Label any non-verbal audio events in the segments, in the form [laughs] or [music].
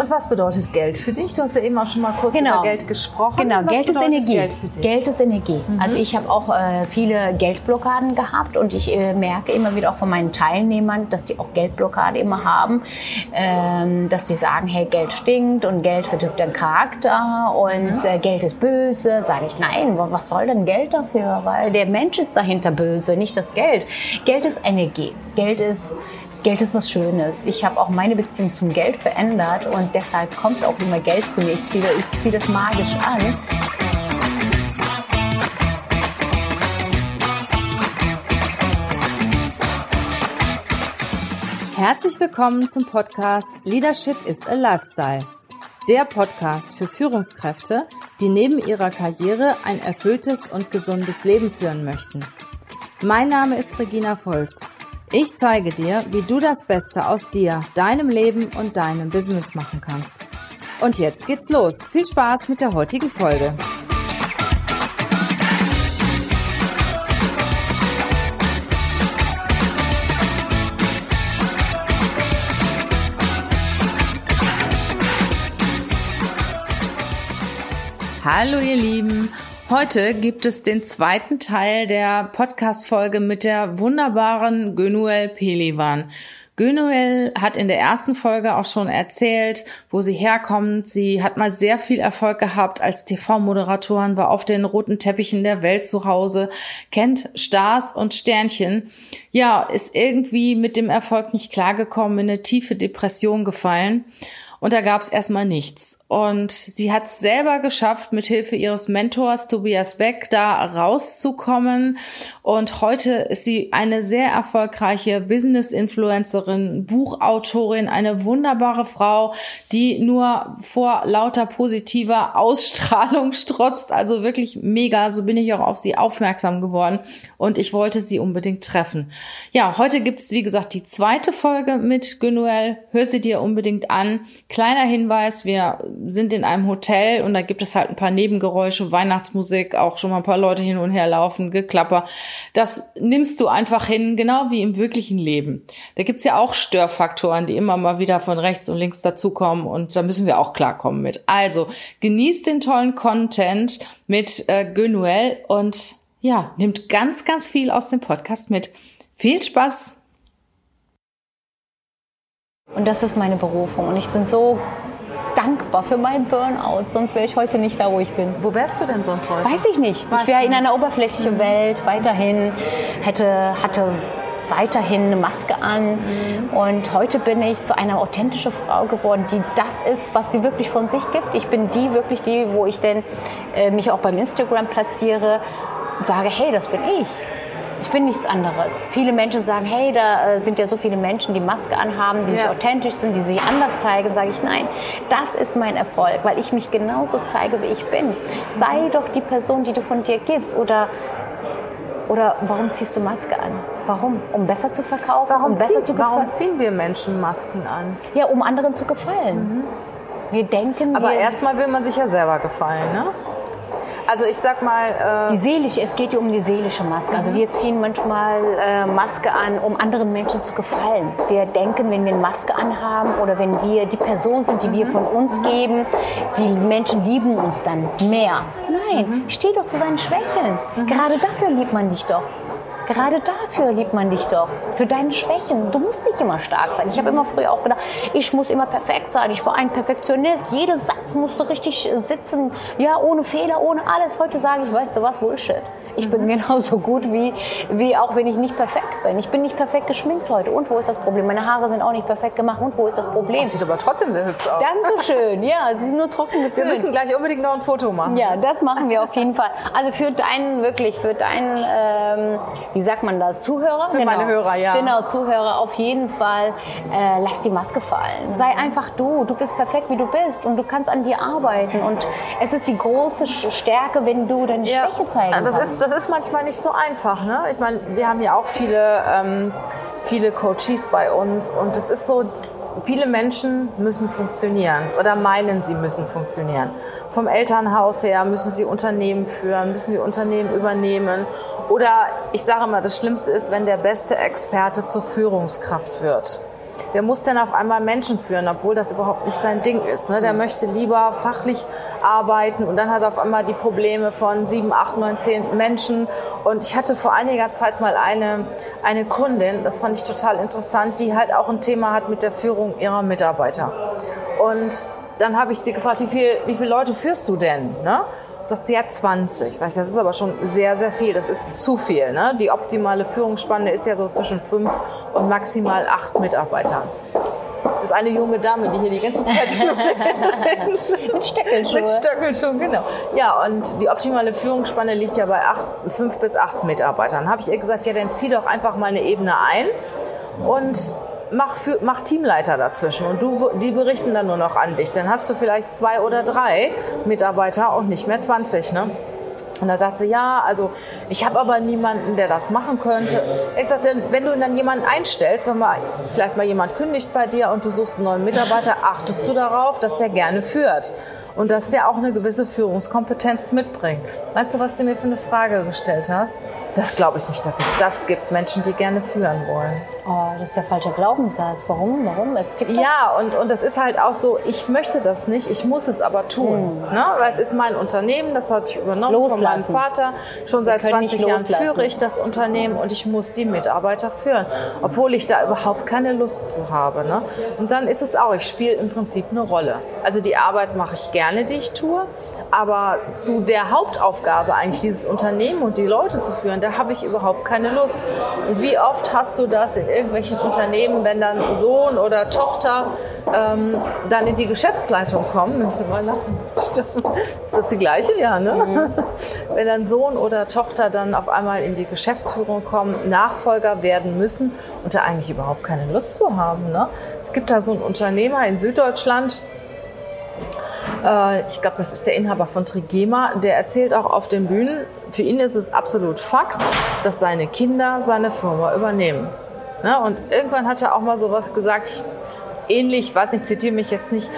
Und was bedeutet Geld für dich? Du hast ja eben auch schon mal kurz Genau. über Geld gesprochen. Genau, was Geld ist Energie. Geld? Geld ist Energie. Also ich habe auch äh, viele Geldblockaden gehabt und ich äh, merke immer wieder auch von meinen Teilnehmern, dass die auch Geldblockade immer haben, ähm, dass die sagen, hey, Geld stinkt und Geld verdirbt den Charakter und äh, Geld ist böse. Sage ich, nein, wa- was soll denn Geld dafür? Weil der Mensch ist dahinter böse, nicht das Geld. Geld ist Energie. Geld ist Geld ist was Schönes. Ich habe auch meine Beziehung zum Geld verändert und deshalb kommt auch immer Geld zu mir. Ich ziehe zieh das magisch an. Herzlich willkommen zum Podcast Leadership is a Lifestyle. Der Podcast für Führungskräfte, die neben ihrer Karriere ein erfülltes und gesundes Leben führen möchten. Mein Name ist Regina Volz. Ich zeige dir, wie du das Beste aus dir, deinem Leben und deinem Business machen kannst. Und jetzt geht's los. Viel Spaß mit der heutigen Folge. Hallo ihr Lieben. Heute gibt es den zweiten Teil der Podcast-Folge mit der wunderbaren Gönuel Pelivan. Gönuel hat in der ersten Folge auch schon erzählt, wo sie herkommt. Sie hat mal sehr viel Erfolg gehabt als TV-Moderatorin, war auf den roten Teppichen der Welt zu Hause, kennt Stars und Sternchen. Ja, ist irgendwie mit dem Erfolg nicht klargekommen, in eine tiefe Depression gefallen. Und da gab es erstmal nichts. Und sie hat es selber geschafft, mit Hilfe ihres Mentors Tobias Beck da rauszukommen. Und heute ist sie eine sehr erfolgreiche Business-Influencerin, Buchautorin, eine wunderbare Frau, die nur vor lauter positiver Ausstrahlung [laughs] strotzt. Also wirklich mega. So bin ich auch auf sie aufmerksam geworden. Und ich wollte sie unbedingt treffen. Ja, heute gibt es, wie gesagt, die zweite Folge mit Gönuel. Hör sie dir unbedingt an. Kleiner Hinweis, wir sind in einem Hotel und da gibt es halt ein paar Nebengeräusche, Weihnachtsmusik, auch schon mal ein paar Leute hin und her laufen, Geklapper. Das nimmst du einfach hin, genau wie im wirklichen Leben. Da gibt's ja auch Störfaktoren, die immer mal wieder von rechts und links dazukommen und da müssen wir auch klarkommen mit. Also genießt den tollen Content mit äh, Gönuel und ja, nimmt ganz, ganz viel aus dem Podcast mit. Viel Spaß! Und das ist meine Berufung. Und ich bin so dankbar für meinen Burnout. Sonst wäre ich heute nicht da, wo ich bin. Wo wärst du denn sonst heute? Weiß ich nicht. Weißt ich wäre in einer oberflächlichen Welt weiterhin, hätte, hatte weiterhin eine Maske an. Und heute bin ich zu einer authentischen Frau geworden, die das ist, was sie wirklich von sich gibt. Ich bin die wirklich die, wo ich denn äh, mich auch beim Instagram platziere und sage, hey, das bin ich. Ich bin nichts anderes. Viele Menschen sagen, hey, da äh, sind ja so viele Menschen, die Maske anhaben, die nicht Ja. authentisch sind, die sich anders zeigen. Sage ich, nein, das ist mein Erfolg, weil ich mich genauso zeige, wie ich bin. Sei doch die Person, die du von dir gibst. Oder, oder warum ziehst du Maske an? Warum? Um besser zu verkaufen? Warum, um besser ziehen, warum ziehen wir Menschen Masken an? Ja, um anderen zu gefallen. Wir denken, Aber erstmal will man sich ja selber gefallen, ne? Also ich sag mal, äh, Die seelische, es geht ja um die seelische Maske. Also wir ziehen manchmal äh, Maske an, um anderen Menschen zu gefallen. Wir denken, wenn wir eine Maske anhaben oder wenn wir die Person sind, die wir von uns geben, die Menschen lieben uns dann mehr. Nein, steh doch zu seinen Schwächen. Gerade dafür liebt man dich doch. Gerade dafür liebt man dich doch. Für deine Schwächen. Du musst nicht immer stark sein. Ich habe immer früher auch gedacht, ich muss immer perfekt sein. Ich war ein Perfektionist. Jeder Satz musste richtig sitzen. Ja, ohne Fehler, ohne alles. Heute sage ich, weißt du was, Bullshit. Ich bin genauso gut wie, wie auch wenn ich nicht perfekt bin. Ich bin nicht perfekt geschminkt heute. Und wo ist das Problem? Meine Haare sind auch nicht perfekt gemacht. Und wo ist das Problem? sieht aber trotzdem sehr hübsch aus. Dankeschön. Ja, sie sind nur trocken Wir gefüllt. müssen gleich unbedingt noch ein Foto machen. Ja, das machen wir auf jeden Fall. Also für deinen, wirklich, für deinen, ähm, wie sagt man das, Zuhörer? Für meine Hörer, ja. Genau, Zuhörer auf jeden Fall, äh, lass die Maske fallen. Sei einfach du. Du bist perfekt, wie du bist und du kannst an dir arbeiten. Und es ist die große Stärke, wenn du deine Schwäche zeigen Ja, das kannst. ist, das ist manchmal nicht so einfach. Ne? Ich meine, wir haben ja auch viele, ähm, viele Coaches bei uns und es ist so, viele Menschen müssen funktionieren oder meinen, sie müssen funktionieren. Vom Elternhaus her müssen sie Unternehmen führen, müssen sie Unternehmen übernehmen. Oder ich sage mal, das Schlimmste ist, wenn der beste Experte zur Führungskraft wird. Der muss dann auf einmal Menschen führen, obwohl das überhaupt nicht sein Ding ist. Ne? Der möchte lieber fachlich arbeiten und dann hat er auf einmal die Probleme von sieben, acht, neun, zehn Menschen. Und ich hatte vor einiger Zeit mal eine, eine Kundin, das fand ich total interessant, die halt auch ein Thema hat mit der Führung ihrer Mitarbeiter. Und dann habe ich sie gefragt, wie, viel, wie viele Leute führst du denn? Ne? Sagt sie, ja 20. Sag ich, das ist aber schon sehr, sehr viel. Das ist zu viel. Ne? Die optimale Führungsspanne ist ja so zwischen fünf und maximal acht Mitarbeitern. Das ist eine junge Dame, die hier die ganze Zeit [laughs] mit Stöckelschuhen. Mit Stöckelschuhen, genau. Ja, und die optimale Führungsspanne liegt ja bei acht, fünf bis acht Mitarbeitern. Habe ich ihr gesagt, ja, dann zieh doch einfach mal eine Ebene ein und mach, für, mach Teamleiter dazwischen und du, die berichten dann nur noch an dich. Dann hast du vielleicht zwei oder drei Mitarbeiter und nicht mehr 20. Ne? Und da sagt sie, ja, also ich habe aber niemanden, der das machen könnte. Ich sagte, wenn du dann jemanden einstellst, wenn mal vielleicht mal jemand kündigt bei dir und du suchst einen neuen Mitarbeiter, achtest du darauf, dass der gerne führt und dass der auch eine gewisse Führungskompetenz mitbringt. Weißt du, was du mir für eine Frage gestellt hast? Das glaube ich nicht, dass es das gibt, Menschen, die gerne führen wollen. Oh, das ist der falsche Glaubenssatz. Warum? Warum? Es gibt ja, und, und das ist halt auch so, ich möchte das nicht, ich muss es aber tun. Hm. Ne? Weil es ist mein Unternehmen, das hatte ich übernommen loslassen. von meinem Vater. Schon seit 20 Jahren führe ich das Unternehmen und ich muss die Mitarbeiter führen, obwohl ich da überhaupt keine Lust zu habe. Ne? Und dann ist es auch, ich spiele im Prinzip eine Rolle. Also die Arbeit mache ich gerne, die ich tue, aber zu der Hauptaufgabe eigentlich dieses Unternehmen und die Leute zu führen, da habe ich überhaupt keine Lust. Und wie oft hast du das in irgendwelchen Unternehmen, wenn dann Sohn oder Tochter ähm, dann in die Geschäftsleitung kommen, müssen wir mal lachen. [laughs] Ist das die gleiche? Ja, ne? Mhm. [laughs] Wenn dann Sohn oder Tochter dann auf einmal in die Geschäftsführung kommen, Nachfolger werden müssen und da eigentlich überhaupt keine Lust zu haben. Ne? Es gibt da so einen Unternehmer in Süddeutschland, äh, ich glaube, das ist der Inhaber von Trigema, der erzählt auch auf den Bühnen, für ihn ist es absolut Fakt, dass seine Kinder seine Firma übernehmen. Ne? Und irgendwann hat er auch mal sowas gesagt, ähnlich, weiß nicht, zitiere mich jetzt nicht,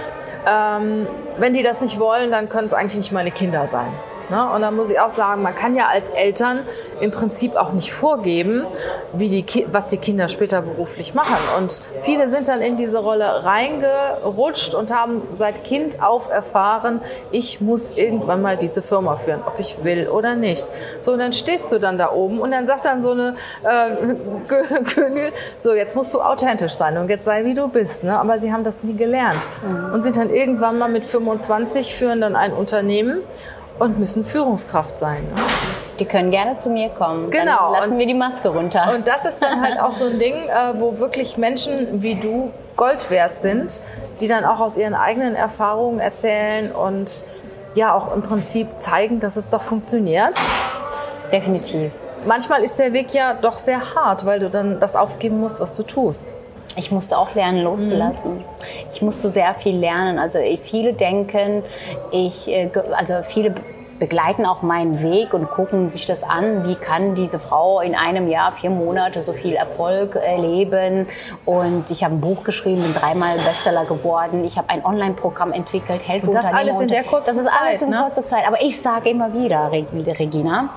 ähm, wenn die das nicht wollen, dann können es eigentlich nicht meine Kinder sein. Ne? Und dann muss ich auch sagen, man kann ja als Eltern im Prinzip auch nicht vorgeben, wie die, was die Kinder später beruflich machen. Und viele sind dann in diese Rolle reingerutscht und haben seit Kind auf erfahren, ich muss irgendwann mal diese Firma führen, ob ich will oder nicht. So, und dann stehst du dann da oben und dann sagt dann so eine äh, [laughs] Königin, so jetzt musst du authentisch sein und jetzt sei wie du bist. Ne? Aber sie haben das nie gelernt mhm. und sind dann irgendwann mal mit 25 führen dann ein Unternehmen und müssen Führungskraft sein. Ne? Die können gerne zu mir kommen. Genau. Dann lassen und, wir die Maske runter. Und das ist dann halt auch so ein Ding, äh, wo wirklich Menschen wie du Gold wert sind, die dann auch aus ihren eigenen Erfahrungen erzählen und ja auch im Prinzip zeigen, dass es doch funktioniert. Definitiv. Manchmal ist der Weg ja doch sehr hart, weil du dann das aufgeben musst, was du tust ich musste auch lernen, loszulassen. Mhm. Ich musste sehr viel lernen. Also eh, viele denken, ich, äh, also viele begleiten auch meinen Weg und gucken sich das an, wie kann diese Frau in einem Jahr, vier Monate so viel Erfolg erleben. Und ich habe ein Buch geschrieben, bin dreimal Bestseller geworden. Ich habe ein Online-Programm entwickelt, helfe und das alles in der kurzen Zeit. Das ist alles in ne? kurzer Zeit. Aber ich sage immer wieder, Regina,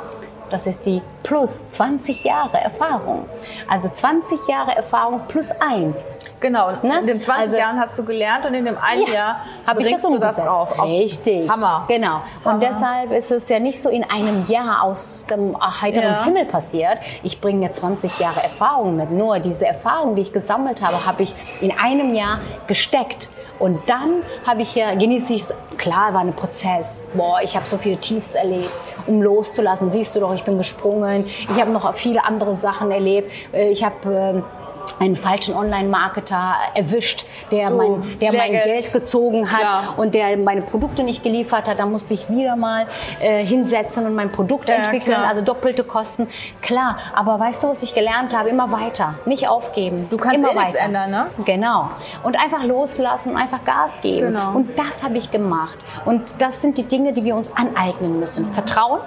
das ist die plus 20 Jahre Erfahrung. Also 20 Jahre Erfahrung plus eins. Genau. Ne? In den 20 also, Jahren hast du gelernt und in dem einen ja, Jahr habe ich das du das drauf. Richtig. Hammer. Genau. Und Hammer. deshalb ist es ja nicht so in einem Jahr aus dem heiteren ja. Himmel passiert. Ich bringe ja 20 Jahre Erfahrung mit. Nur diese Erfahrung, die ich gesammelt habe, habe ich in einem Jahr gesteckt. Und dann habe ich ja, genieße ich es, klar war ein Prozess. Boah, ich habe so viele Tiefs erlebt, um loszulassen. Siehst du doch, ich bin gesprungen. Ich habe noch viele andere Sachen erlebt. Äh, ich habe ähm, einen falschen Online-Marketer erwischt, der, oh, mein, der mein Geld. gezogen hat ja. und der meine Produkte nicht geliefert hat. Da musste ich wieder mal äh, hinsetzen und mein Produkt ja, entwickeln, klar. also doppelte Kosten. Klar, aber weißt du, was ich gelernt habe? Immer weiter, nicht aufgeben. Du kannst immer eh weiter. ändern, ne? Genau. Und einfach loslassen und einfach Gas geben. Genau. Und das habe ich gemacht. Und das sind die Dinge, die wir uns aneignen müssen. Vertrauen,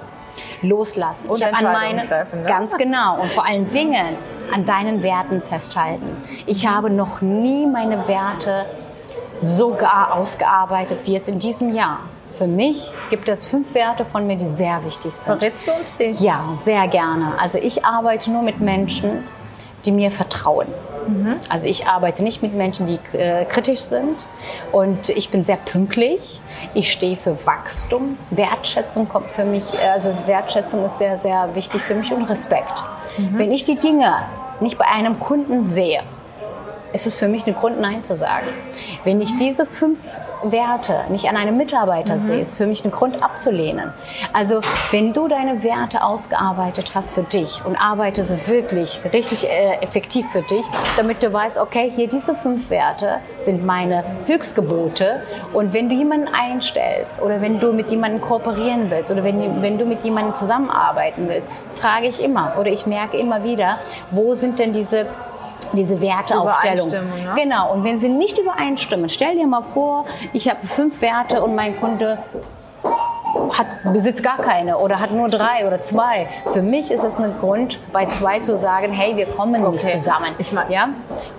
loslassen. Und ich an meine, treffen, ne? Ganz genau. Und vor allen Dingen an deinen Werten festhalten. Ich habe noch nie meine Werte so ausgearbeitet wie jetzt in diesem Jahr. Für mich gibt es fünf Werte von mir, die sehr wichtig sind. Verrätst du uns die? Ja, sehr gerne. Also ich arbeite nur mit Menschen, die mir vertrauen. Mhm. Also ich arbeite nicht mit Menschen, die äh, kritisch sind und ich bin sehr pünktlich. Ich stehe für Wachstum. Wertschätzung kommt für mich, äh, also Wertschätzung ist sehr, sehr wichtig für mich und Respekt. Mhm. Wenn ich die Dinge nicht bei einem Kunden sehe, ist es für mich ein Grund, Nein zu sagen. Wenn ich diese fünf Werte nicht an einem Mitarbeiter mhm. sehe, ist für mich ein Grund abzulehnen. Also wenn du deine Werte ausgearbeitet hast für dich und arbeitest wirklich richtig äh, effektiv für dich, damit du weißt, okay, hier diese fünf Werte sind meine Höchstgebote und wenn du jemanden einstellst oder wenn du mit jemandem kooperieren willst oder wenn, wenn du mit jemandem zusammenarbeiten willst, frage ich immer oder ich merke immer wieder, wo sind denn diese diese Werteaufstellung. Ne? Genau. Und wenn sie nicht übereinstimmen, stell dir mal vor, ich habe fünf Werte und mein Kunde hat, besitzt gar keine oder hat nur drei oder zwei. Für mich ist es ein Grund, bei zwei zu sagen, hey, wir kommen okay. nicht zusammen. Ich mag, ja?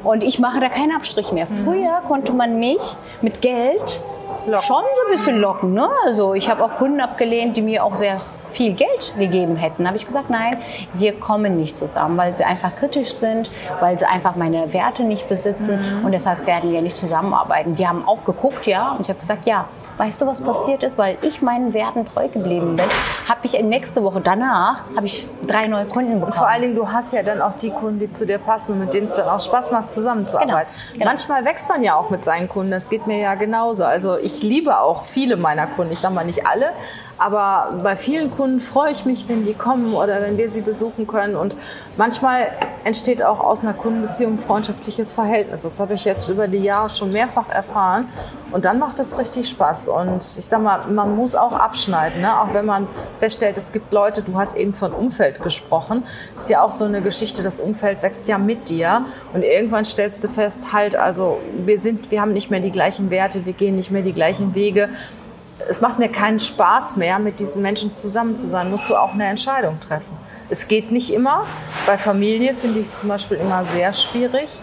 Und ich mache da keinen Abstrich mehr. Mhm. Früher konnte man mich mit Geld locken. schon so ein bisschen locken. Ne? Also ich habe auch Kunden abgelehnt, die mir auch sehr viel Geld gegeben hätten, habe ich gesagt, nein, wir kommen nicht zusammen, weil sie einfach kritisch sind, weil sie einfach meine Werte nicht besitzen mhm. und deshalb werden wir nicht zusammenarbeiten. Die haben auch geguckt, ja, und ich habe gesagt, ja, weißt du, was passiert ist, weil ich meinen Werten treu geblieben bin, habe ich nächste Woche danach habe ich drei neue Kunden bekommen. Und vor allen Dingen, du hast ja dann auch die Kunden, die zu dir passen und mit denen es dann auch Spaß macht, zusammenzuarbeiten. Genau, genau. Manchmal wächst man ja auch mit seinen Kunden, das geht mir ja genauso. Also ich liebe auch viele meiner Kunden, ich sage mal nicht alle, aber bei vielen Kunden freue ich mich, wenn die kommen oder wenn wir sie besuchen können. Und manchmal entsteht auch aus einer Kundenbeziehung ein freundschaftliches Verhältnis. Das habe ich jetzt über die Jahre schon mehrfach erfahren. Und dann macht es richtig Spaß. Und ich sage mal, man muss auch abschneiden. Ne? Auch wenn man feststellt, es gibt Leute, du hast eben von Umfeld gesprochen. Ist ja auch so eine Geschichte, das Umfeld wächst ja mit dir. Und irgendwann stellst du fest, halt, also wir sind, wir haben nicht mehr die gleichen Werte, wir gehen nicht mehr die gleichen Wege es macht mir keinen Spaß mehr, mit diesen Menschen zusammen zu sein, musst du auch eine Entscheidung treffen. Es geht nicht immer. Bei Familie finde ich es zum Beispiel immer sehr schwierig.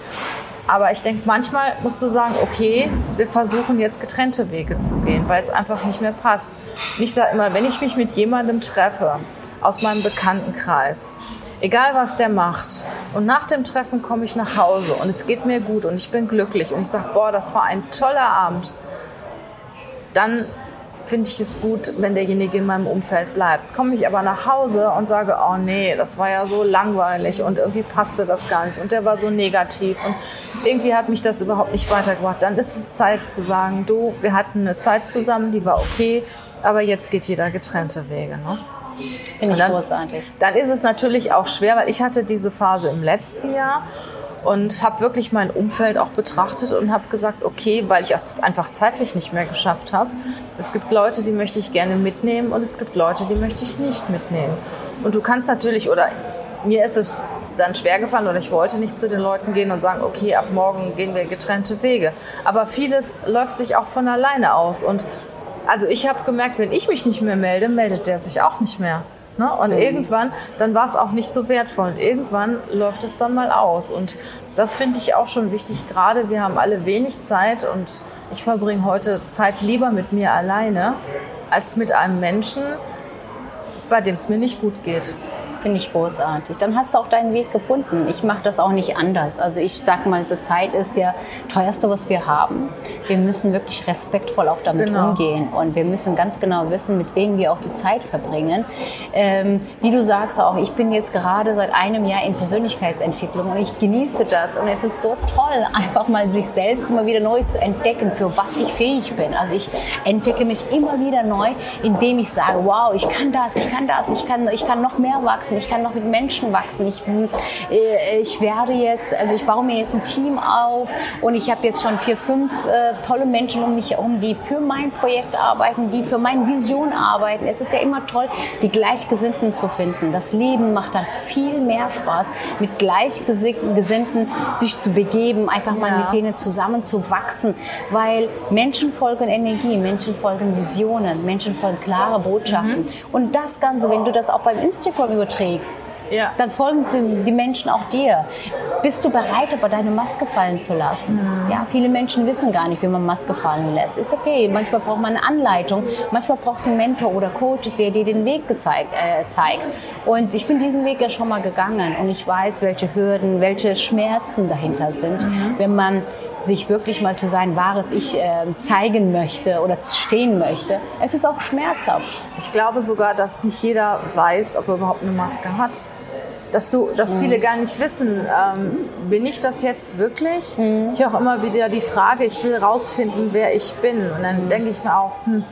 Aber ich denke, manchmal musst du sagen, okay, wir versuchen jetzt getrennte Wege zu gehen, weil es einfach nicht mehr passt. Ich sage immer, wenn ich mich mit jemandem treffe aus meinem Bekanntenkreis, egal was der macht, und nach dem Treffen komme ich nach Hause und es geht mir gut und ich bin glücklich und ich sage, boah, das war ein toller Abend, dann finde ich es gut, wenn derjenige in meinem Umfeld bleibt. Komme ich aber nach Hause und sage, oh nee, das war ja so langweilig und irgendwie passte das gar nicht und der war so negativ und irgendwie hat mich das überhaupt nicht weitergebracht, dann ist es Zeit zu sagen, du, wir hatten eine Zeit zusammen, die war okay, aber jetzt geht jeder getrennte Wege. Ne? Finde ich dann, großartig. Dann ist es natürlich auch schwer, weil ich hatte diese Phase im letzten Jahr und habe wirklich mein Umfeld auch betrachtet und habe gesagt, okay, weil ich es einfach zeitlich nicht mehr geschafft habe. Es gibt Leute, die möchte ich gerne mitnehmen und es gibt Leute, die möchte ich nicht mitnehmen. Und du kannst natürlich, oder mir ist es dann schwer gefallen oder ich wollte nicht zu den Leuten gehen und sagen, okay, ab morgen gehen wir getrennte Wege. Aber vieles läuft sich auch von alleine aus. Und also ich habe gemerkt, wenn ich mich nicht mehr melde, meldet der sich auch nicht mehr. Ne? Und mhm. irgendwann, dann war es auch nicht so wertvoll. Und irgendwann läuft es dann mal aus. Und das finde ich auch schon wichtig. Gerade wir haben alle wenig Zeit und ich verbringe heute Zeit lieber mit mir alleine als mit einem Menschen, bei dem es mir nicht gut geht. Finde ich großartig. Dann hast du auch deinen Weg gefunden. Ich mache das auch nicht anders. Also ich sage mal, so Zeit ist ja teuerste, was wir haben. Wir müssen wirklich respektvoll auch damit genau. umgehen und wir müssen ganz genau wissen, mit wem wir auch die Zeit verbringen. Ähm, wie du sagst auch, ich bin jetzt gerade seit einem Jahr in Persönlichkeitsentwicklung und ich genieße das und es ist so toll, [laughs] einfach mal sich selbst immer wieder neu zu entdecken, für was ich fähig bin. Also ich entdecke mich immer wieder neu, indem ich sage, wow, ich kann das, ich kann das, ich kann, ich kann noch mehr wachsen wachsen, ich kann noch mit Menschen wachsen. Ich, äh, ich werde jetzt, also ich baue mir jetzt ein Team auf und ich habe jetzt schon vier, fünf äh, tolle Menschen um mich herum, die für mein Projekt arbeiten, die für meine Vision arbeiten. Es ist ja immer toll, die Gleichgesinnten zu finden. Das Leben macht dann viel mehr Spaß, mit Gleichgesinnten sich zu begeben, einfach mal ja. mit denen zusammen zu wachsen, weil Menschen folgen Energie, Menschen folgen Visionen, Menschen folgen klare Botschaften. Mhm. Und das Ganze, wenn du das auch beim Instagram überträgst, trägst. Ja. dann folgen die Menschen auch dir. Bist du bereit, aber deine Maske fallen zu lassen? Mhm. Ja, viele Menschen wissen gar nicht, wie man Maske fallen lässt. Ist okay. Manchmal braucht man eine Anleitung. Manchmal brauchst du einen Mentor oder Coach, der dir den Weg gezeigt, äh, zeigt. Und ich bin diesen Weg ja schon mal gegangen und ich weiß, welche Hürden, welche Schmerzen dahinter sind, mhm. wenn man sich wirklich mal zu sein wahres Ich äh, zeigen möchte oder stehen möchte. Es ist auch schmerzhaft. Ich glaube sogar, dass nicht jeder weiß, ob er überhaupt eine Maske hat. Dass, du, dass mhm. viele gar nicht wissen, ähm, bin ich das jetzt wirklich? Mhm. Ich auch immer wieder die Frage, ich will rausfinden, wer ich bin. Und dann denke ich mir auch, hm,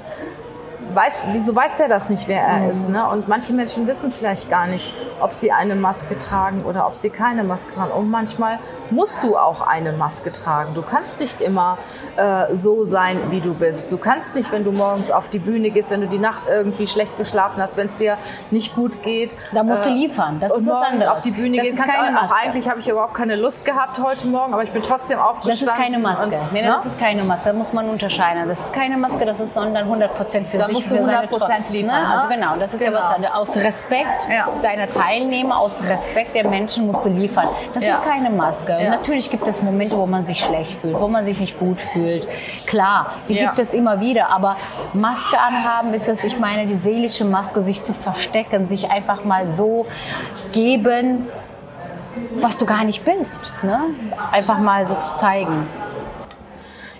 weiß, wieso weiß der das nicht, wer er mhm. ist? Ne? Und manche Menschen wissen vielleicht gar nicht, ob sie eine Maske tragen oder ob sie keine Maske tragen. Und manchmal musst du auch eine Maske tragen. Du kannst nicht immer äh, so sein, wie du bist. Du kannst nicht, wenn du morgens auf die Bühne gehst, wenn du die Nacht irgendwie schlecht geschlafen hast, wenn es dir nicht gut geht. Da musst äh, du liefern. Das und morgens auf die Bühne das gehen kannst. Auch, auch eigentlich habe ich überhaupt keine Lust gehabt heute Morgen, aber ich bin trotzdem aufgestanden. Das ist keine Maske. Und, nee, das ist keine Maske. Da muss man unterscheiden. Das ist keine Maske, das ist sondern 100 Prozent für da sich musst du 100 Prozent liefern. Ne? Also genau, das ist genau. ja was genau. Aus Respekt ja. deiner Teilnehmer, aus Respekt der Menschen musst du liefern. Das ja. ist keine Maske. Ja. Natürlich gibt es Momente, wo man sich schlecht fühlt, wo man sich nicht gut fühlt. Klar, die gibt es immer wieder. Aber Maske anhaben ist es, ich meine, die seelische Maske, sich zu verstecken, sich einfach mal so geben, was du gar nicht bist. Ne? Einfach mal so zu zeigen.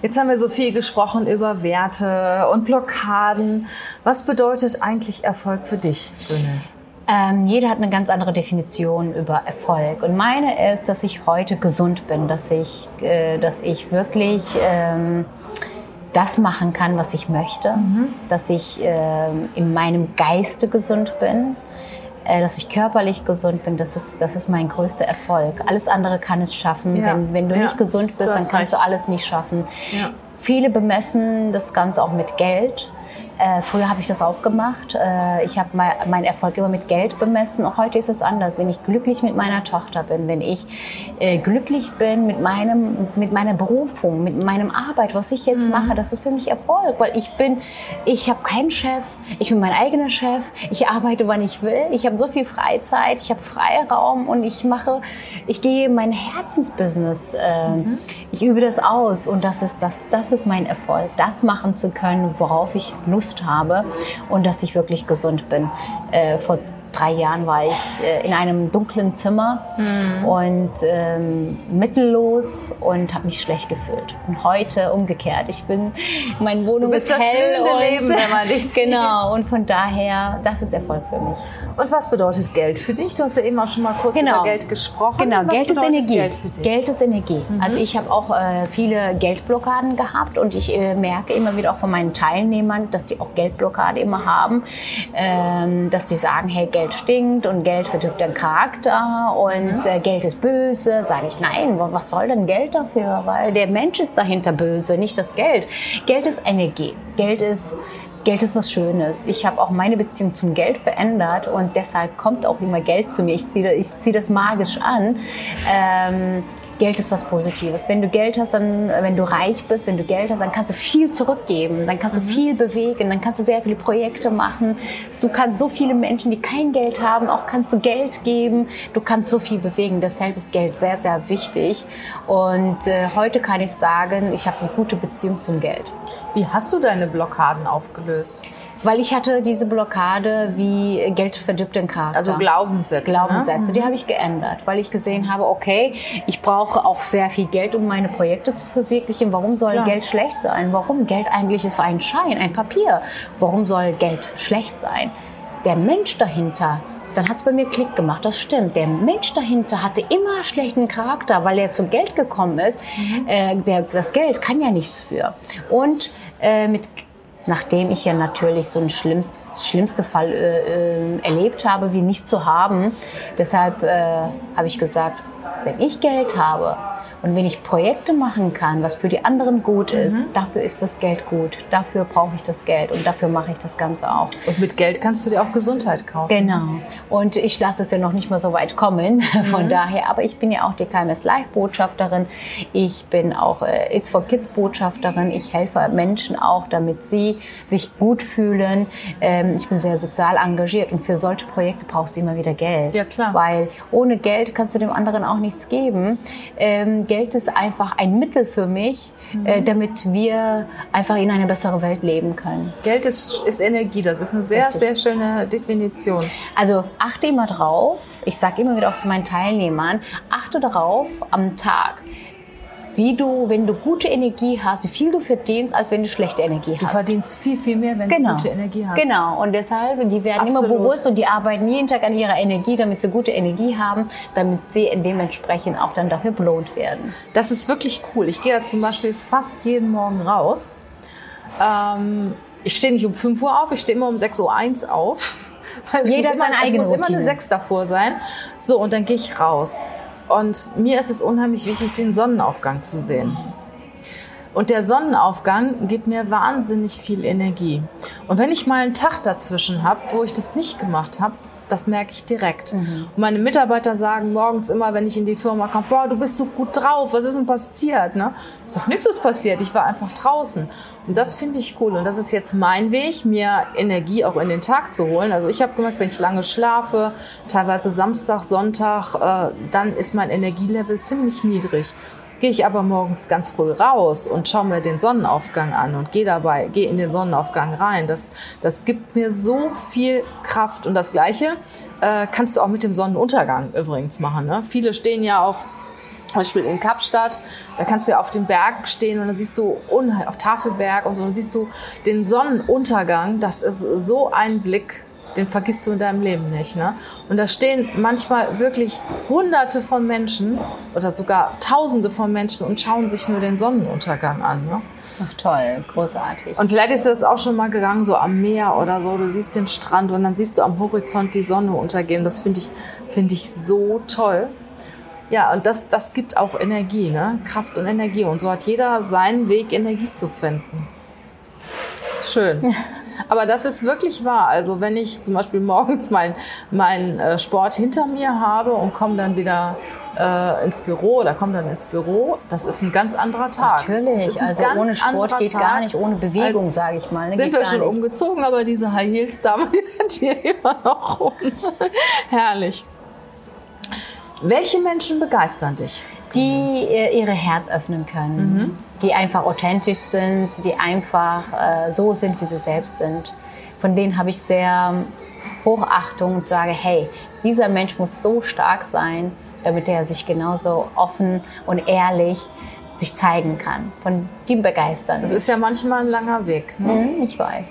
Jetzt haben wir so viel gesprochen über Werte und Blockaden. Was bedeutet eigentlich Erfolg für dich, Söhne? Ähm, jeder hat eine ganz andere Definition über Erfolg. Und meine ist, dass ich heute gesund bin, dass ich, äh, dass ich wirklich ähm, das machen kann, was ich möchte, mhm. dass ich äh, in meinem Geiste gesund bin, dass ich körperlich gesund bin, das ist, das ist mein größter Erfolg. Alles andere kann es schaffen. Ja. Wenn, wenn du ja. nicht gesund bist, dann kannst recht. du alles nicht schaffen. Ja. Viele bemessen das Ganze auch mit Geld. Äh, früher habe ich das auch gemacht. Äh, ich habe meinen Erfolg immer mit Geld bemessen. Auch heute ist es anders. Wenn ich glücklich mit meiner Tochter bin, wenn ich äh, glücklich bin mit, meinem, mit meiner Berufung, mit meinem Arbeit, was ich jetzt mhm. mache, das ist für mich Erfolg. Weil ich bin, ich habe keinen Chef, ich bin mein eigener Chef, ich arbeite, wann ich will, ich habe so viel Freizeit, ich habe Freiraum und ich mache, ich gehe mein Herzensbusiness, äh, mhm. ich übe das aus und das ist, das, das ist mein Erfolg, das machen zu können, worauf ich Lust Lust habe und dass ich wirklich gesund bin. Äh, vor drei Jahren war ich äh, in einem dunklen Zimmer mhm. und ähm, mittellos und habe mich schlecht gefühlt. Und heute umgekehrt. Ich bin, meine Wohnung ist hell und Leben, wenn man dich [laughs] sieht. genau. Und von daher, das ist Erfolg für mich. Und was bedeutet Geld für dich? Du hast ja eben auch schon mal kurz genau. über Geld gesprochen. Genau, was Geld ist Energie. Geld, Geld ist Energie. Mhm. Also ich habe auch äh, viele Geldblockaden gehabt und ich äh, merke immer wieder auch von meinen Teilnehmern, dass die auch Geldblockade immer haben, ähm, dass die sagen, hey, Geld stinkt und Geld verdirbt den Charakter und mhm. äh, Geld ist böse, sage ich, nein, was soll denn Geld dafür? Weil der Mensch ist dahinter böse, nicht das Geld. Geld ist Energie. Geld ist Geld ist was Schönes. Ich habe auch meine Beziehung zum Geld verändert und deshalb kommt auch immer Geld zu mir. Ich ziehe ich zieh das magisch an. Ähm, Geld ist was Positives. Wenn du Geld hast, dann, wenn du reich bist, wenn du Geld hast, dann kannst du viel zurückgeben, dann kannst du mhm. viel bewegen, dann kannst du sehr viele Projekte machen. Du kannst so viele Menschen, die kein Geld haben, auch kannst du Geld geben. Du kannst so viel bewegen. Deshalb ist Geld sehr, sehr wichtig. Und äh, heute kann ich sagen, ich habe eine gute Beziehung zum Geld. Wie hast du deine Blockaden aufgelöst? Weil ich hatte diese Blockade wie Geld verdirbt den Charakter. Also Glaubenssätze. Glaubenssätze, ne? die mhm. habe ich geändert, weil ich gesehen habe, okay, ich brauche auch sehr viel Geld, um meine Projekte zu verwirklichen. Warum soll Klar. Geld schlecht sein? Warum? Geld eigentlich ist ein Schein, ein Papier. Warum soll Geld schlecht sein? Der Mensch dahinter, dann hat es bei mir Klick gemacht. Das stimmt. Der Mensch dahinter hatte immer schlechten Charakter, weil er zu Geld gekommen ist. Mhm. Äh, der, das Geld kann ja nichts für. Und äh, mit nachdem ich ja natürlich so einen schlimmst, schlimmste Fall äh, äh, erlebt habe, wie nicht zu haben. Deshalb äh, habe ich gesagt, wenn ich Geld habe Und wenn ich Projekte machen kann, was für die anderen gut ist, dafür ist das Geld gut. Dafür brauche ich das Geld und dafür mache ich das Ganze auch. Und mit Geld kannst du dir auch Gesundheit kaufen. Genau. Und ich lasse es ja noch nicht mal so weit kommen. [laughs] Von daher, aber ich bin ja auch die KMS Live Botschafterin. Ich bin auch äh, It's for Kids Botschafterin. Ich helfe Menschen auch, damit sie sich gut fühlen. Ähm, ich bin sehr sozial engagiert und für solche Projekte brauchst du immer wieder Geld. Ja, klar. Weil ohne Geld kannst du dem anderen auch nichts geben. Ähm, Geld ist einfach ein Mittel für mich, äh, damit wir einfach in eine bessere Welt leben können. Geld ist, ist Energie, das ist eine sehr, Richtig. sehr schöne Definition. Also achte immer drauf, ich sage immer wieder auch zu meinen Teilnehmern, achte darauf am Tag, wie du, wenn du gute Energie hast, wie viel du verdienst, als wenn du schlechte Energie Du hast. verdienst viel, viel mehr, wenn Genau. du gute Energie hast. Genau, und deshalb, die werden Absolut. immer bewusst und die arbeiten jeden Tag an ihrer Energie, damit sie gute Energie haben, damit sie dementsprechend auch dann dafür belohnt werden. Das ist wirklich cool. Ich gehe ja zum Beispiel fast jeden Morgen raus. Ähm, ich stehe nicht um 5 Uhr auf, ich stehe immer um 6.01 Uhr auf. [laughs] Jeder hat seine eigene Es muss immer eine 6 davor sein. So, und dann gehe ich raus. Und mir ist es unheimlich wichtig, den Sonnenaufgang zu sehen. Und der Sonnenaufgang gibt mir wahnsinnig viel Energie. Und wenn ich mal einen Tag dazwischen habe, wo ich das nicht gemacht habe, das merke ich direkt. Und meine Mitarbeiter sagen morgens immer, wenn ich in die Firma komme, boah, du bist so gut drauf, was ist denn passiert? Ne? Ich sage, nichts ist passiert, ich war einfach draußen. Und das finde ich cool. Und das ist jetzt mein Weg, mir Energie auch in den Tag zu holen. Also ich habe gemerkt, wenn ich lange schlafe, teilweise Samstag, Sonntag, äh, dann ist mein Energielevel ziemlich niedrig. Gehe ich aber morgens ganz früh raus und schaue mir den Sonnenaufgang an und gehe dabei, gehe in den Sonnenaufgang rein. Das, das gibt mir so viel Kraft. Und das Gleiche äh, kannst du auch mit dem Sonnenuntergang übrigens machen. Ne? Viele stehen ja auch zum Beispiel in Kapstadt, da kannst du ja auf den Berg stehen und dann siehst du auf Tafelberg und so, dann siehst du den Sonnenuntergang. Das ist so ein Blick, den vergisst du in deinem Leben nicht. Ne? Und da stehen manchmal wirklich Hunderte von Menschen oder sogar Tausende von Menschen und schauen sich nur den Sonnenuntergang an. Ne? Ach toll, großartig. Und vielleicht ist das auch schon mal gegangen, so am Meer oder so. Du siehst den Strand und dann siehst du am Horizont die Sonne untergehen. Das finde ich, finde ich so toll. Ja, und das, das gibt auch Energie, ne? Kraft und Energie. Und so hat jeder seinen Weg, Energie zu finden. Schön. [laughs] Aber das ist wirklich wahr. Also wenn ich zum Beispiel morgens meinen mein, äh, Sport hinter mir habe und komme dann wieder äh, ins Büro oder komme dann ins Büro, das ist ein ganz anderer Tag. Natürlich, also ohne Sport geht Tag gar nicht, ohne Bewegung, sage ich mal. ne, sind geht wir schon nicht. umgezogen, aber diese High Heels Dame, [laughs] die rennt hier immer noch rum. [laughs] Herrlich. Welche Menschen begeistern dich? Die äh, ihre Herz öffnen können, die einfach authentisch sind, die einfach äh, so sind, wie sie selbst sind. Von denen habe ich sehr Hochachtung und sage, hey, dieser Mensch muss so stark sein, damit er sich genauso offen und ehrlich sich zeigen kann. Von die begeistern. Das ist ja manchmal ein langer Weg. Ne? Mhm, Ich weiß.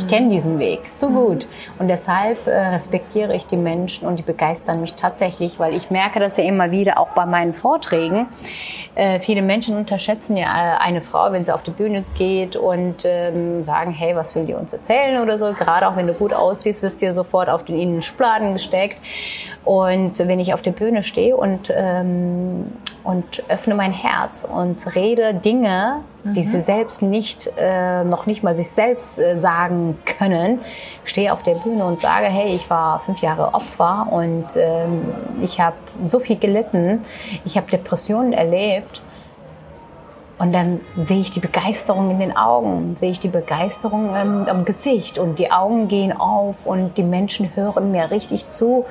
Ich kenne diesen Weg zu gut. Und deshalb äh, respektiere ich die Menschen und die begeistern mich tatsächlich, weil ich merke das ja immer wieder auch bei meinen Vorträgen. Äh, viele Menschen unterschätzen ja äh, eine Frau, wenn sie auf die Bühne geht und ähm, sagen, hey, was will die uns erzählen oder so. Gerade auch wenn du gut aussiehst, wirst du dir sofort auf den Innenspladen gesteckt. Und wenn ich auf der Bühne stehe und, ähm, und öffne mein Herz und rede Dinge, die sie selbst nicht, äh, noch nicht mal sich selbst äh, sagen können, stehe auf der Bühne und sage, hey, ich war fünf Jahre Opfer und ähm, ich habe so viel gelitten, ich habe Depressionen erlebt. Und dann sehe ich die Begeisterung in den Augen, sehe ich die Begeisterung ähm, am Gesicht und die Augen gehen auf und die Menschen hören mir richtig zu.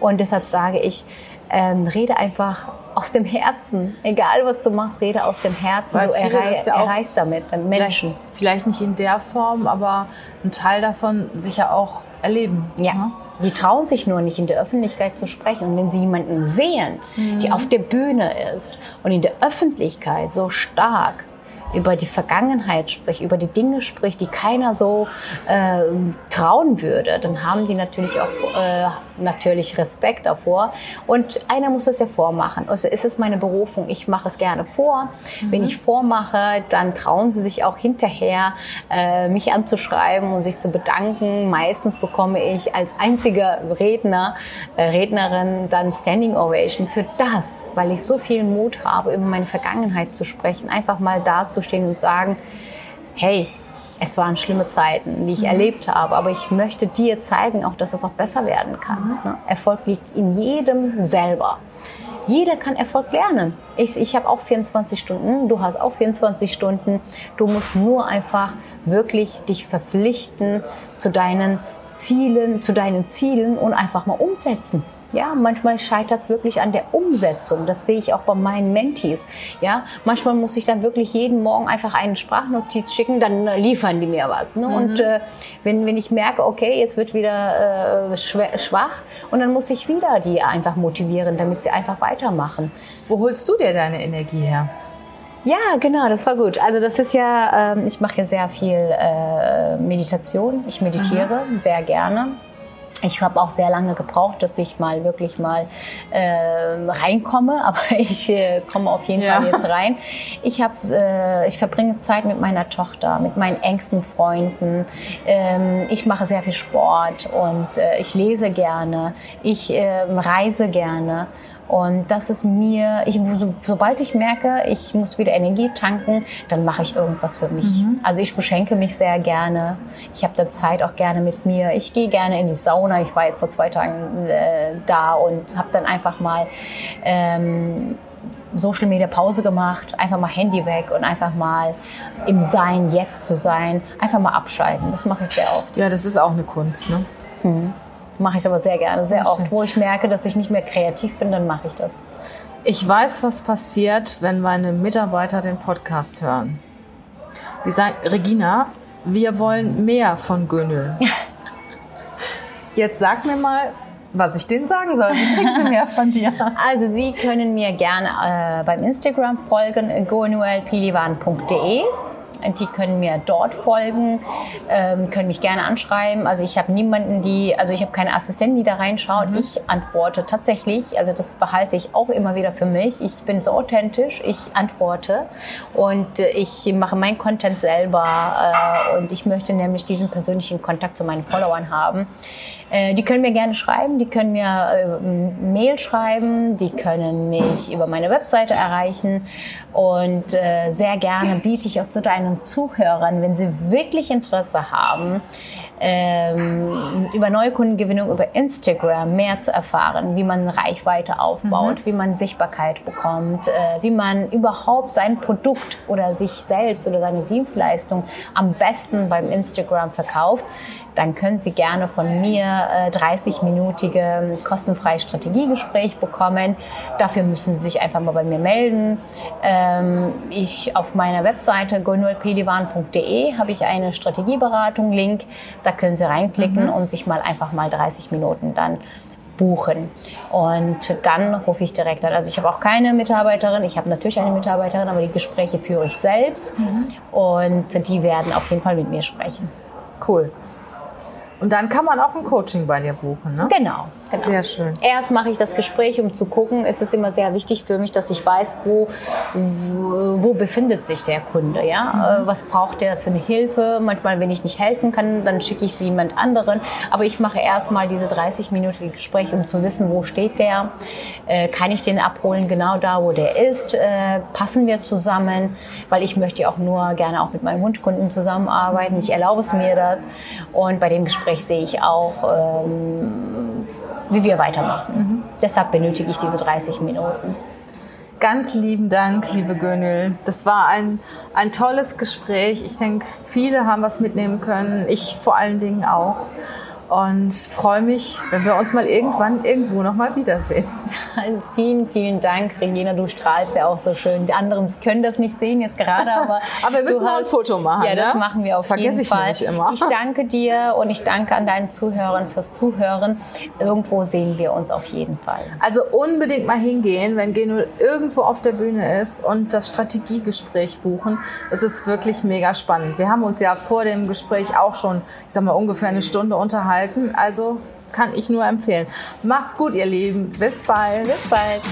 Und deshalb sage ich, ähm, rede einfach aus dem Herzen. Egal was du machst, rede aus dem Herzen. Weil du errei ja erreichst damit Menschen. Vielleicht, vielleicht nicht in der Form, aber ein Teil davon sicher auch erleben. Ja. ne? Die trauen sich nur nicht in der Öffentlichkeit zu sprechen. Und wenn sie jemanden sehen, Mhm. die auf der Bühne ist und in der Öffentlichkeit so stark über die Vergangenheit spricht, über die Dinge spricht, die keiner so äh, trauen würde, dann haben die natürlich auch äh, natürlich Respekt davor. Und einer muss es ja vormachen. Also ist es meine Berufung, ich mache es gerne vor. Mhm. Wenn ich vormache, dann trauen sie sich auch hinterher, äh, mich anzuschreiben und sich zu bedanken. Meistens bekomme ich als einziger Redner, äh, Rednerin dann Standing Ovation für das, weil ich so viel Mut habe, über meine Vergangenheit zu sprechen, einfach mal dazustehen und sagen, hey, es waren schlimme Zeiten, die ich mhm. erlebt habe, aber ich möchte dir zeigen, auch dass es auch besser werden kann. Mhm. Erfolg liegt in jedem selber. Jeder kann Erfolg lernen. Ich, ich habe auch 24 Stunden, du hast auch 24 Stunden. Du musst nur einfach wirklich dich verpflichten zu deinen Zielen, zu deinen Zielen und einfach mal umsetzen. Ja, manchmal scheitert es wirklich an der Umsetzung. Das sehe ich auch bei meinen Mentees. Ja, manchmal muss ich dann wirklich jeden Morgen einfach eine Sprachnotiz schicken, dann äh, liefern die mir was. Ne? Mhm. Und äh, wenn, wenn ich merke, okay, jetzt wird wieder äh, schwach, und dann muss ich wieder die einfach motivieren, damit sie einfach weitermachen. Wo holst du dir deine Energie her? Ja, genau, das war gut. Also das ist ja, ähm, ich mache ja sehr viel äh, Meditation. Ich meditiere mhm. sehr gerne. Ich habe auch sehr lange gebraucht, dass ich mal wirklich mal äh, reinkomme, [laughs] aber ich äh, komme auf jeden ja. Fall jetzt rein. Ich habe, äh, ich verbringe Zeit mit meiner Tochter, mit meinen engsten Freunden. Ähm, ich mache sehr viel Sport und äh, ich lese gerne. Ich äh, reise gerne und das ist mir, ich, so, sobald ich merke, ich muss wieder Energie tanken, dann mache ich irgendwas für mich. Mhm. Also ich beschenke mich sehr gerne. Ich habe da Zeit auch gerne mit mir. Ich gehe gerne in die Sauna. Ich war jetzt vor zwei Tagen äh, da und habe dann einfach mal ähm, Social Media Pause gemacht, einfach mal Handy weg und einfach mal im Sein, jetzt zu sein, einfach mal abschalten. Das mache ich sehr oft. Ja, das ist auch eine Kunst, ne? Mhm. Mache ich aber sehr gerne, sehr oft. Wo ich merke, dass ich nicht mehr kreativ bin, dann mache ich das. Ich weiß, was passiert, wenn meine Mitarbeiter den Podcast hören. Die sagen, Regina, wir wollen mehr von Gönül. [laughs] Jetzt sag mir mal, was ich denen sagen soll. Wie kriegen sie mehr von dir? [laughs] Also Sie können mir gerne äh, beim Instagram folgen, gonuelpilivan.de. Die können mir dort folgen, ähm, können mich gerne anschreiben. Also ich habe niemanden, die, also ich habe keine Assistenten, die da reinschaut. Mhm. Ich antworte tatsächlich, also das behalte ich auch immer wieder für mich. Ich bin so authentisch, ich antworte und äh, ich mache meinen Content selber äh, und ich möchte nämlich diesen persönlichen Kontakt zu meinen Followern haben. Äh, die können mir gerne schreiben, die können mir äh, Mail schreiben, die können mich über meine Webseite erreichen und äh, sehr gerne biete ich auch zu deinen Zuhörern, wenn sie wirklich Interesse haben, ähm, über Neukundengewinnung über Instagram mehr zu erfahren, wie man Reichweite aufbaut, mhm. wie man Sichtbarkeit bekommt, äh, wie man überhaupt sein Produkt oder sich selbst oder seine Dienstleistung am besten beim Instagram verkauft, dann können Sie gerne von mir äh, 30-minütige kostenfreie Strategiegespräch bekommen. Dafür müssen Sie sich einfach mal bei mir melden. Ähm, ich auf meiner Webseite gonulpedivan.de habe ich eine Strategieberatung Link. Da können Sie reinklicken mhm. und sich mal einfach mal 30 Minuten dann buchen. Und dann rufe ich direkt an. Also ich habe auch keine Mitarbeiterin. Ich habe natürlich eine Mitarbeiterin, aber die Gespräche führe ich selbst. Mhm. Und die werden auf jeden Fall mit mir sprechen. Cool. Und dann kann man auch ein Coaching bei dir buchen, ne? Genau. Genau. Sehr schön. Erst mache ich das Gespräch, um zu gucken. Es ist immer sehr wichtig für mich, dass ich weiß, wo, wo, wo befindet sich der Kunde. Ja? Mhm. Was braucht der für eine Hilfe? Manchmal, wenn ich nicht helfen kann, dann schicke ich sie jemand anderen. Aber ich mache erstmal diese 30-minütige Gespräch, um zu wissen, wo steht der? Äh, kann ich den abholen genau da, wo der ist? Äh, passen wir zusammen? Weil ich möchte auch nur gerne auch mit meinen Wunschkunden zusammenarbeiten. Ich erlaube es mir das. Und bei dem Gespräch sehe ich auch, ähm, wie wir weitermachen. Mhm. Deshalb benötige ich diese 30 Minuten. Ganz lieben Dank, liebe Gönül. Das war ein, ein tolles Gespräch. Ich denke, viele haben was mitnehmen können. Ich vor allen Dingen auch. Und freue mich, wenn wir uns mal irgendwann irgendwo nochmal wiedersehen. vielen, vielen Dank, Regina. Du strahlst ja auch so schön. Die anderen können das nicht sehen jetzt gerade, aber. [laughs] aber wir müssen noch ein Foto machen. Ja, das ne? machen wir auf das jeden ich Fall. Ich immer. Ich danke dir und ich danke an deinen Zuhörern fürs Zuhören. Irgendwo sehen wir uns auf jeden Fall. Also unbedingt mal hingehen, wenn Geno irgendwo auf der Bühne ist und das Strategiegespräch buchen. Es ist wirklich mega spannend. Wir haben uns ja vor dem Gespräch auch schon, ich sag mal, ungefähr eine Stunde unterhalten. Also kann ich nur empfehlen. Macht's gut, ihr Lieben. Bis bald. Bis bald.